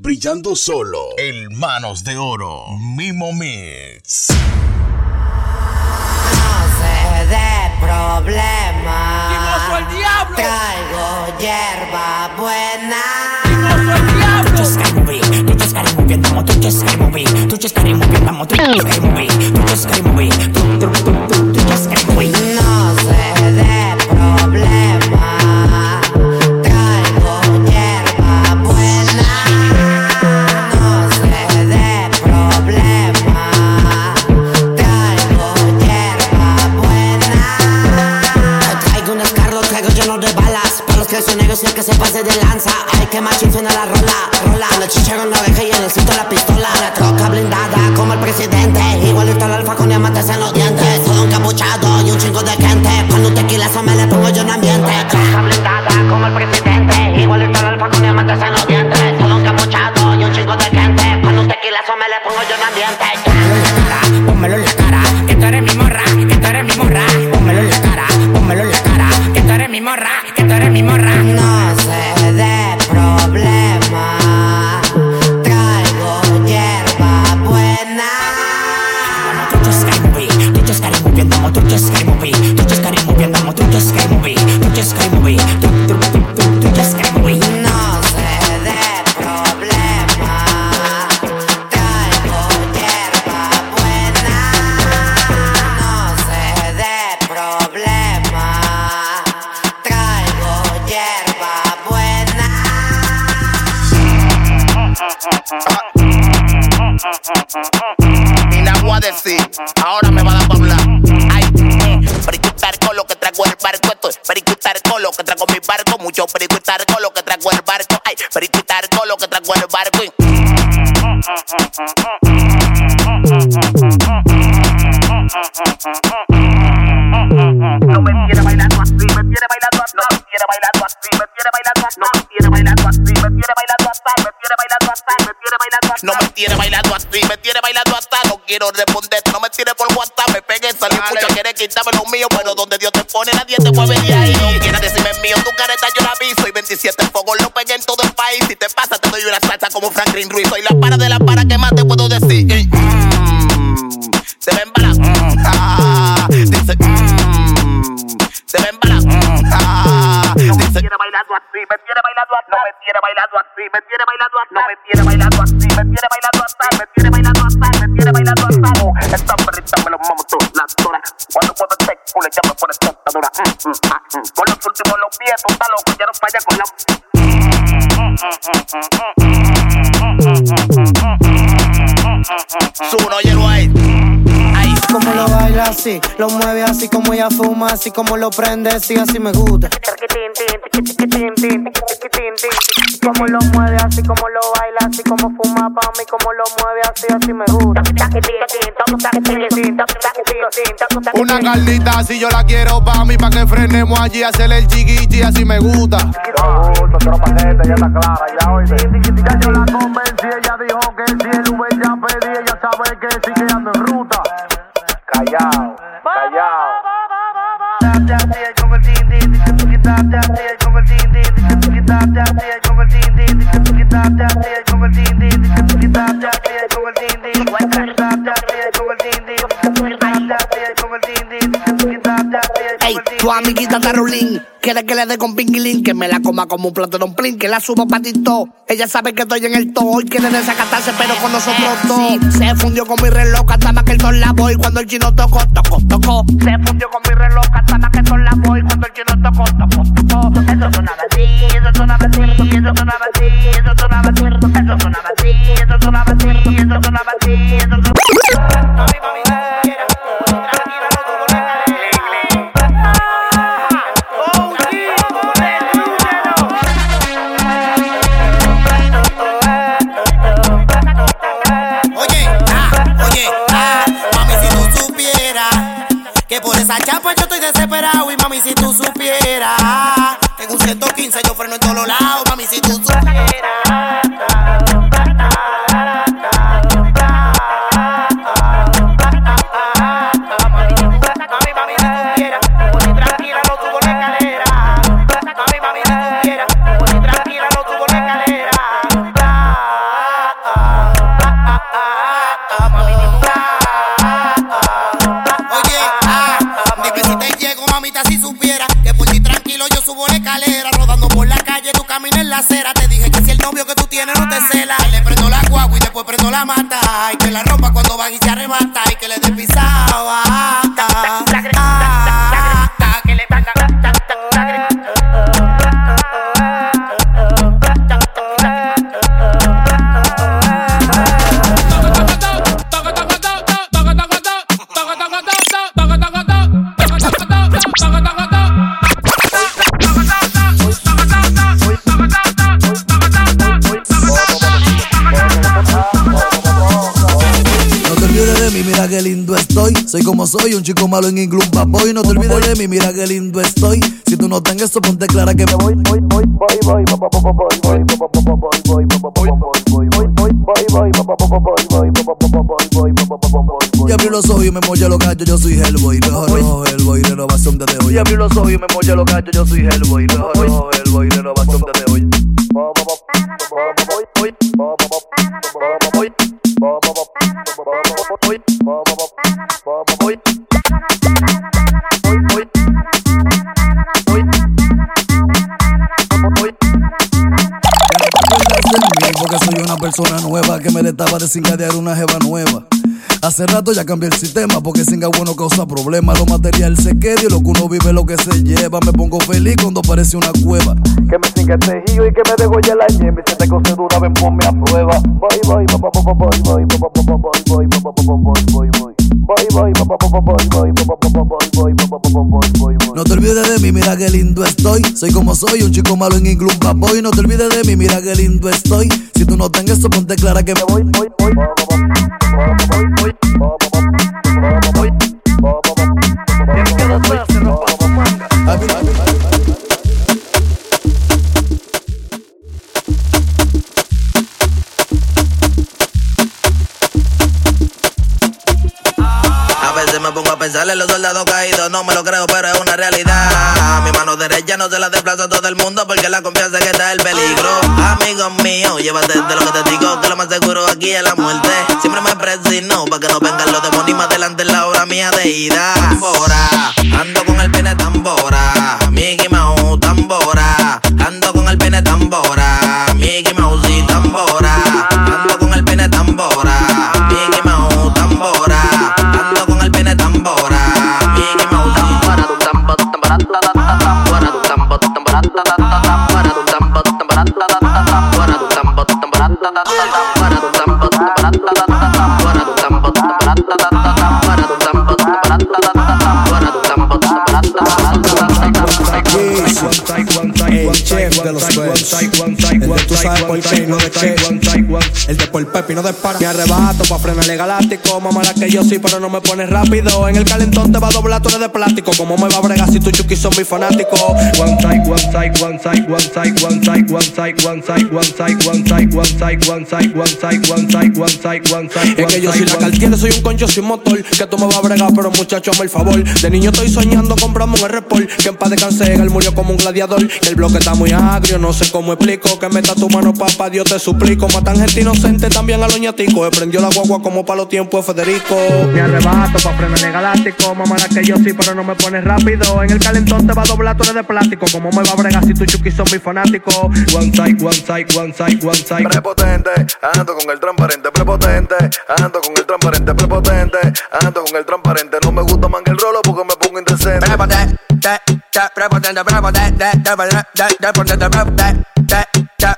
brillando solo el Manos de Oro, Mimo Mix. No sé de problema. el diablo! Traigo hierba buena. el diablo! Mucho periquitar con lo que traigo el barco. Ay, periquitar con lo que traigo el barco. Y- No me tiene bailando así, me tiene bailando así, me tiene bailando así, No me tiene bailando así, me tiene bailando hasta, no quiero responder, no me tire por WhatsApp, me pegué, salí mucho, quiere quitarme lo mío, pero donde Dios te pone nadie te mueve de ahí. No quieras decirme mío, tu careta yo la vi, soy 27 fogos, lo pegué en todo el país, si te pasa te doy una salsa como Franklin Ruiz, soy la para de la para que más te puedo decir. Bailando así, no me tiene bailando así, me tiene bailando así, no me tiene bailando así, me tiene bailando así, me tiene bailando así, me tiene bailando así. Oh, esta perrita me lo mamo toda la dura, cuando mueve este culo ya me pone tentadora. Mm, mm, ah, mm. Con los últimos los pies, tú estás loco, ya no falla con la Subo, no hielo ahí. Ahí. Como lo baila así, lo mueve así como ella fuma, así como lo prende, así, así me gusta. Como lo mueve así, como lo baila así, como fuma pa' mí, como lo mueve así, así me gusta. Una carnita así yo la quiero pa' mí, pa' que frenemos allí, hacerle el chiquichi, así me gusta. ya está clara, ya hoy. Ya yo la convencí, ella dijo que si el Uber ya pedí, ella sabe que sí que ando en ruta. Callao. Que me la coma como un plato de un plin, que la suba patito. Ella sabe que estoy en el to y quiere desacatarse, pero con nosotros dos. Se fundió con mi reloj hasta más que el sol la voy cuando el chino tocó, tocó, tocó. Se fundió con mi reloj hasta más que el sol la voy cuando el chino tocó, tocó, tocó. Eso sonaba así, eso sonaba así, eso sonaba así, eso sonaba así, eso sonaba así, eso sonaba así, eso sonaba así, eso sonaba que por esa chapa yo estoy desesperado. Y mami, si tú supieras, en un 115 yo freno en todos lados. Mami, si tú supieras. si te llego, mamita, si supiera que por ti tranquilo yo subo la escalera. Rodando por la calle, tú caminas en la acera. Te dije que si el novio que tú tienes no te cela. Le prendo la guagua y después prendo la mata. Y que la rompa cuando va y se arrebata. Y que le dé pisar. Soy un chico malo en inglés, boy. No te olvides de mí, mira qué lindo estoy. Si tú no tengas eso, ponte clara que me voy. Y abrí los ojos y me molla los gallos, yo soy Hellboy. Mejor rojo Hellboy, renovación desde hoy. Y abrí los ojos y me molla los gallos, yo soy Hellboy. Mejor rojo Hellboy, renovación desde hoy. Porque soy una persona nueva que me le estaba desencadear una jeva nueva. Hace rato ya cambié el sistema porque singa bueno causa problemas. Lo material se queda y lo que uno vive lo que se lleva. Me pongo feliz cuando aparece una cueva. Que me singa este tejido y que me degolle la yema. Y si te cose dura, ven ponme a prueba. Voy, voy, voy, voy, voy, voy, voy, voy, voy, voy, voy, voy, voy, voy. Voy, Voy, voy, No te olvides de mí, mira qué lindo estoy. Soy como soy, un chico malo en inglés, boy. No te olvides de mí, mira qué lindo estoy. Si tú no tengas eso, ponte clara que me. Voy, voy, voy. Los soldados caídos, no me lo creo, pero es una realidad. Mi mano derecha no se la desplaza a todo el mundo porque la confianza que está el peligro. Amigos míos, llévate de lo que te digo, que lo más seguro aquí es la muerte. Siempre me presino para que no vengan los demonios más adelante en la hora mía de ida. Tambora, ando con el pene tambora. Mickey Hey. Chef de los birds. El de tú sabes por qué, no de. El de por pepi, no de para. Me arrebato pa' frenarle galáctico. Mamá la que yo sí, pero no me pones rápido. En el calentón te va a doblar, tú eres de plástico. ¿Cómo me va a bregar si tu chuki son mis fanáticos? One side, one side, one side, one side, one side, one side, one side, one side, one side, one side, one side, one side, one side, one side, one side. Es que yo soy la cartier, soy un concho sin motor. Que tú me vas a bregar, pero muchacho, hazme el favor. De niño estoy soñando comprarme un R-Pol. Que en paz descanse, él murió como un gladiador. Que el bloque está muy agrio, no sé cómo explico. Que meta tu mano, papá, Dios te suplico. Matan gente inocente también a los ñaticos. He prendió la guagua como para los tiempos de Federico. Me arrebato pa' frenarle galáctico. Mamá la que yo sí, pero no me pones rápido. En el calentón te va a doblar, tú eres de plástico. ¿Cómo me va a bregar si tu chuki son mis fanáticos? One side, one side, one side, one side. Prepotente, ando con el transparente, prepotente, ando con el transparente, prepotente, ando con el transparente. No me gusta mangar el rolo porque me pongo indecente. Prepotente, prepotente, prepotente, prepotente,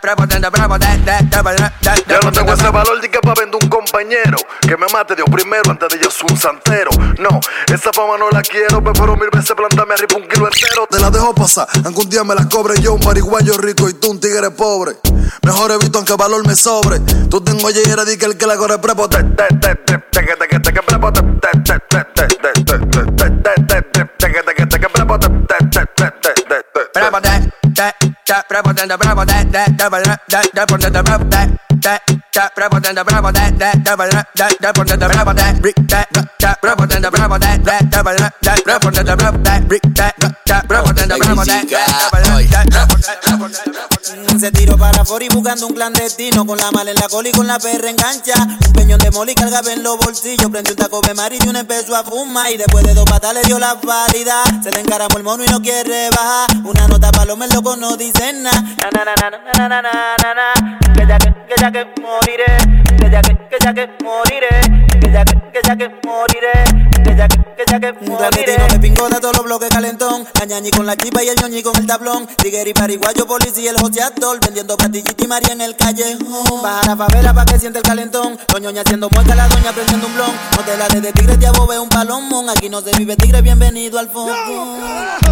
prepotente, prepotente, Yo no tengo ese valor de que pa' vender un compañero que me mate Dios primero antes de yo soy un santero. No, esa fama no la quiero, prefiero mil veces plantarme arriba un kilo entero. Te la dejo pasar, aunque un día me la cobre yo, un marihuayo rico y tú un tigre pobre. Mejor evito aunque valor me sobre. Tú tengo lleguera di que el que la corre Bravo that, that, that, that, that, that, bravo that, that, that, that, that, that, that, that, bravo that, that, that, that, than that, bravo that, that, double that, that, that, than that, bravo that, that, that, that, that, that, that, bravo that, that, that, that, that, that, that, that, bravo that, brick that, that, that, than that, bravo that, that, double that, that, that, that, bravado, that, bravado, that, that, that, bravado, that, bravado, that, that, that, bravado, that, bravado, that, that, that, bravado, that, bravado, that, that, that, than that, bravo that. Se tiró para y buscando un clandestino. Con la mala en la cola y con la perra engancha. Un peñón de moli cargaba en los bolsillos. Prendió un taco de mar y un empezó a fumar. Y después de dos patas le dio la válida. Se le encaramó el mono y no quiere bajar. Una nota para los loco no dicen nada. Na, na, na, na, na, na, na, na. Que ya que, que ya que moriré. Que ya que, que ya que moriré. Que ya que, que ya que moriré. Que ya que, que ya que moriré. Un de pingo de todos los bloques calentón. La ñañi con la chipa y el ñoñi con el tablón. Tigueri, pariguayo, policía y el joseador. Vendiendo patillita y María en el callejón. Baja la favela pa' que siente el calentón. Los ñoña haciendo mueca, la doña prendiendo un blon. No te la de, de tigre, te abobe un palomón. Aquí no se vive tigre, bienvenido al fondo.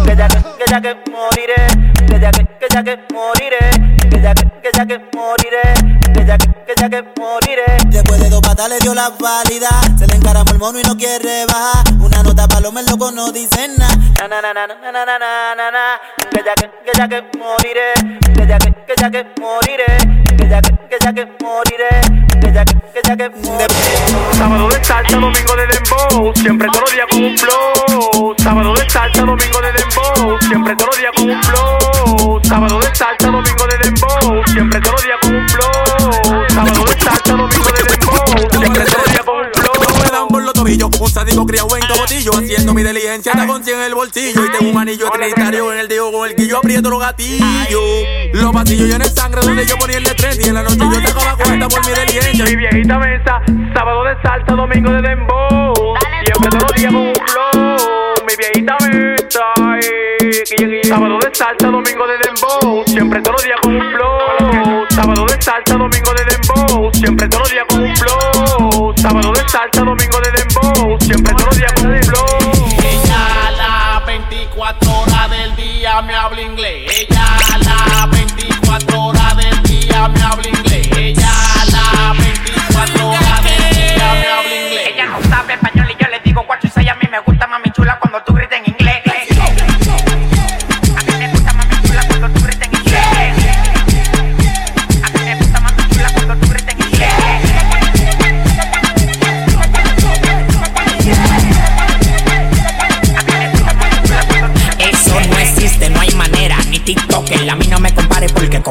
Que ya que, que ya que moriré. Que ya que, que ya que moriré. Que ya que, que ya que moriré. Que ya que, que ya que moriré. Después de dos patas le dio la válida. Se le encaramó el mono y no quiere bajar. Una nota paloma, el loco no dicen nada. Na, na, na, na, na, na, na, na, Que ya que, que ya que moriré. Que ya que, que ya que moriré. Que ya que, que ya que moriré. Que ya que, que ya que moriré. Sábado de salsa, domingo de dembow. Siempre todos los días con un flow. Sábado de salsa, domingo de dembow. Siempre todos los días con un flow. Sábado de salsa, domingo de dembow. Siempre todos los días con un flow. Cabotillo, haciendo mi diligencia, la con 100 en el bolsillo y tengo un anillo trinitario en el dedo con el que yo aprieto los gatillos. Los pasillos llenos de sangre donde yo ponía el de 30 y en la noche yo sacaba cuenta por mi diligencia. Mi viejita mesa, sábado de salsa, domingo de dembow, siempre todos los días con un flow. Mi viejita mesa, eh, sábado de salsa, domingo de dembow, siempre todos los días con un flow. Sábado de salsa, domingo de dembow,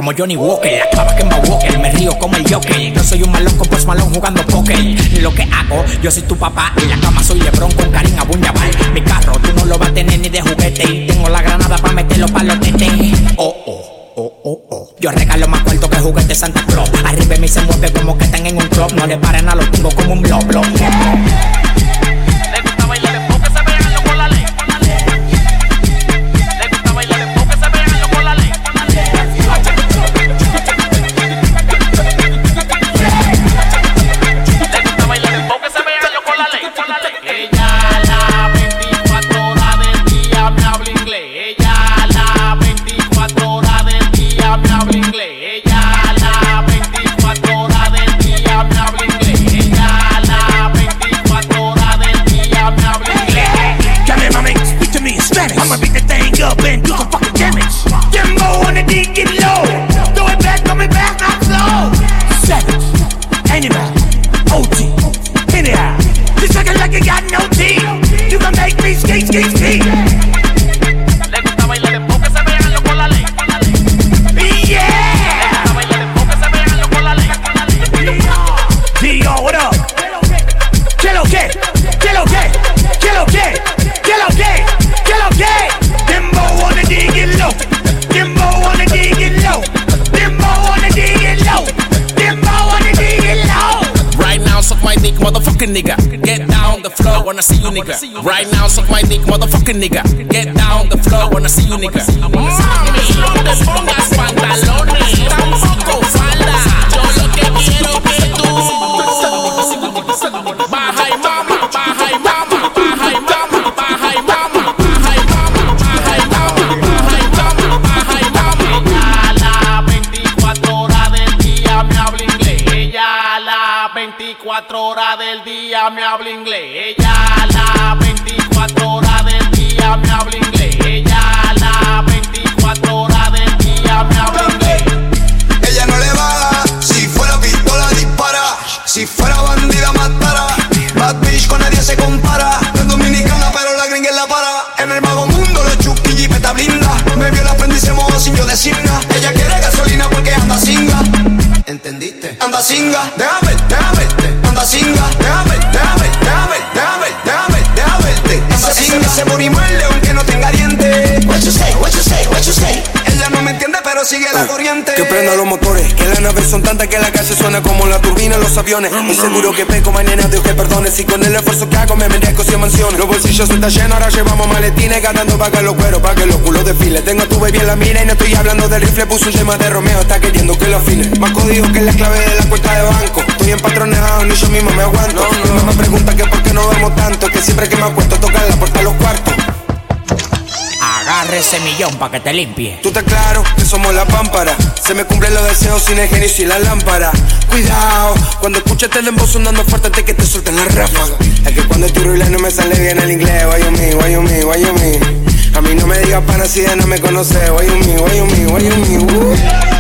como Johnny Walker, la clava que en Walker, me río como el Joker. Yo soy un malón con post malón jugando póker. Lo que hago, yo soy tu papá. En la cama soy Lebron con Karim Abun-Jabbar. Mi carro tú no lo vas a tener ni de juguete. Tengo la granada para meterlo pa' los tetes. Oh, oh, oh, oh, oh. Yo regalo más cuarto que juguete Santa Claus. Arriba mí se mueve como que están en un club. No le paren a los tengo como un blob, blob. Motherfucking nigga. Get down the floor, wanna see you, nigga. Right now, suck my dick, motherfucking nigga. Get down the floor, wanna see you, nigga. Mami, pongas pantalones, compara. No es dominicana, pero la gringa la para. En el vago mundo le chupi y peta blinda. Me vio la prenda y se moja sin yo decir nada. Ella quiere gasolina porque anda singa. ¿Entendiste? Anda singa, déjame, déjame, anda singa, déjame, déjame, déjame, déjame, déjame, déjame, déjame, anda singa. Se morimos el león que no tenga dientes. What you say, what you say, what you say pero sigue la corriente. Que prenda los motores, que las naves son tantas que la calle suena como la turbina en los aviones. Y seguro que peco mañana, Dios que perdone. Si con el esfuerzo que hago me merezco 100 mansiones. Los bolsillos están llenos, ahora llevamos maletines, ganando que los cueros, pa' que los culos desfilen. Tengo a tu baby en la mira y no estoy hablando de rifle, puso un tema de Romeo, está queriendo que lo afine. Más código que la clave de la cuenta de banco. Estoy empatronado, ni yo mismo me aguanto. Mi mamá me pregunta que por qué no vemos tanto, que siempre que me acuesto toca la puerta a los cuartos. Agarre ese millón pa' que te limpie. Tú estás claro que somos la pámpara. Se me cumplen los deseos sin el genio y sin la lámpara. Cuidado, cuando escuches el dembow sonando fuerte antes que te suelten la ráfaga. Es que cuando estoy ruido no me sale bien el inglés. Why you me, why you me, why you me. A mí no me digas pana si ya no me conoce. Why you me, why you me, why you me. uh.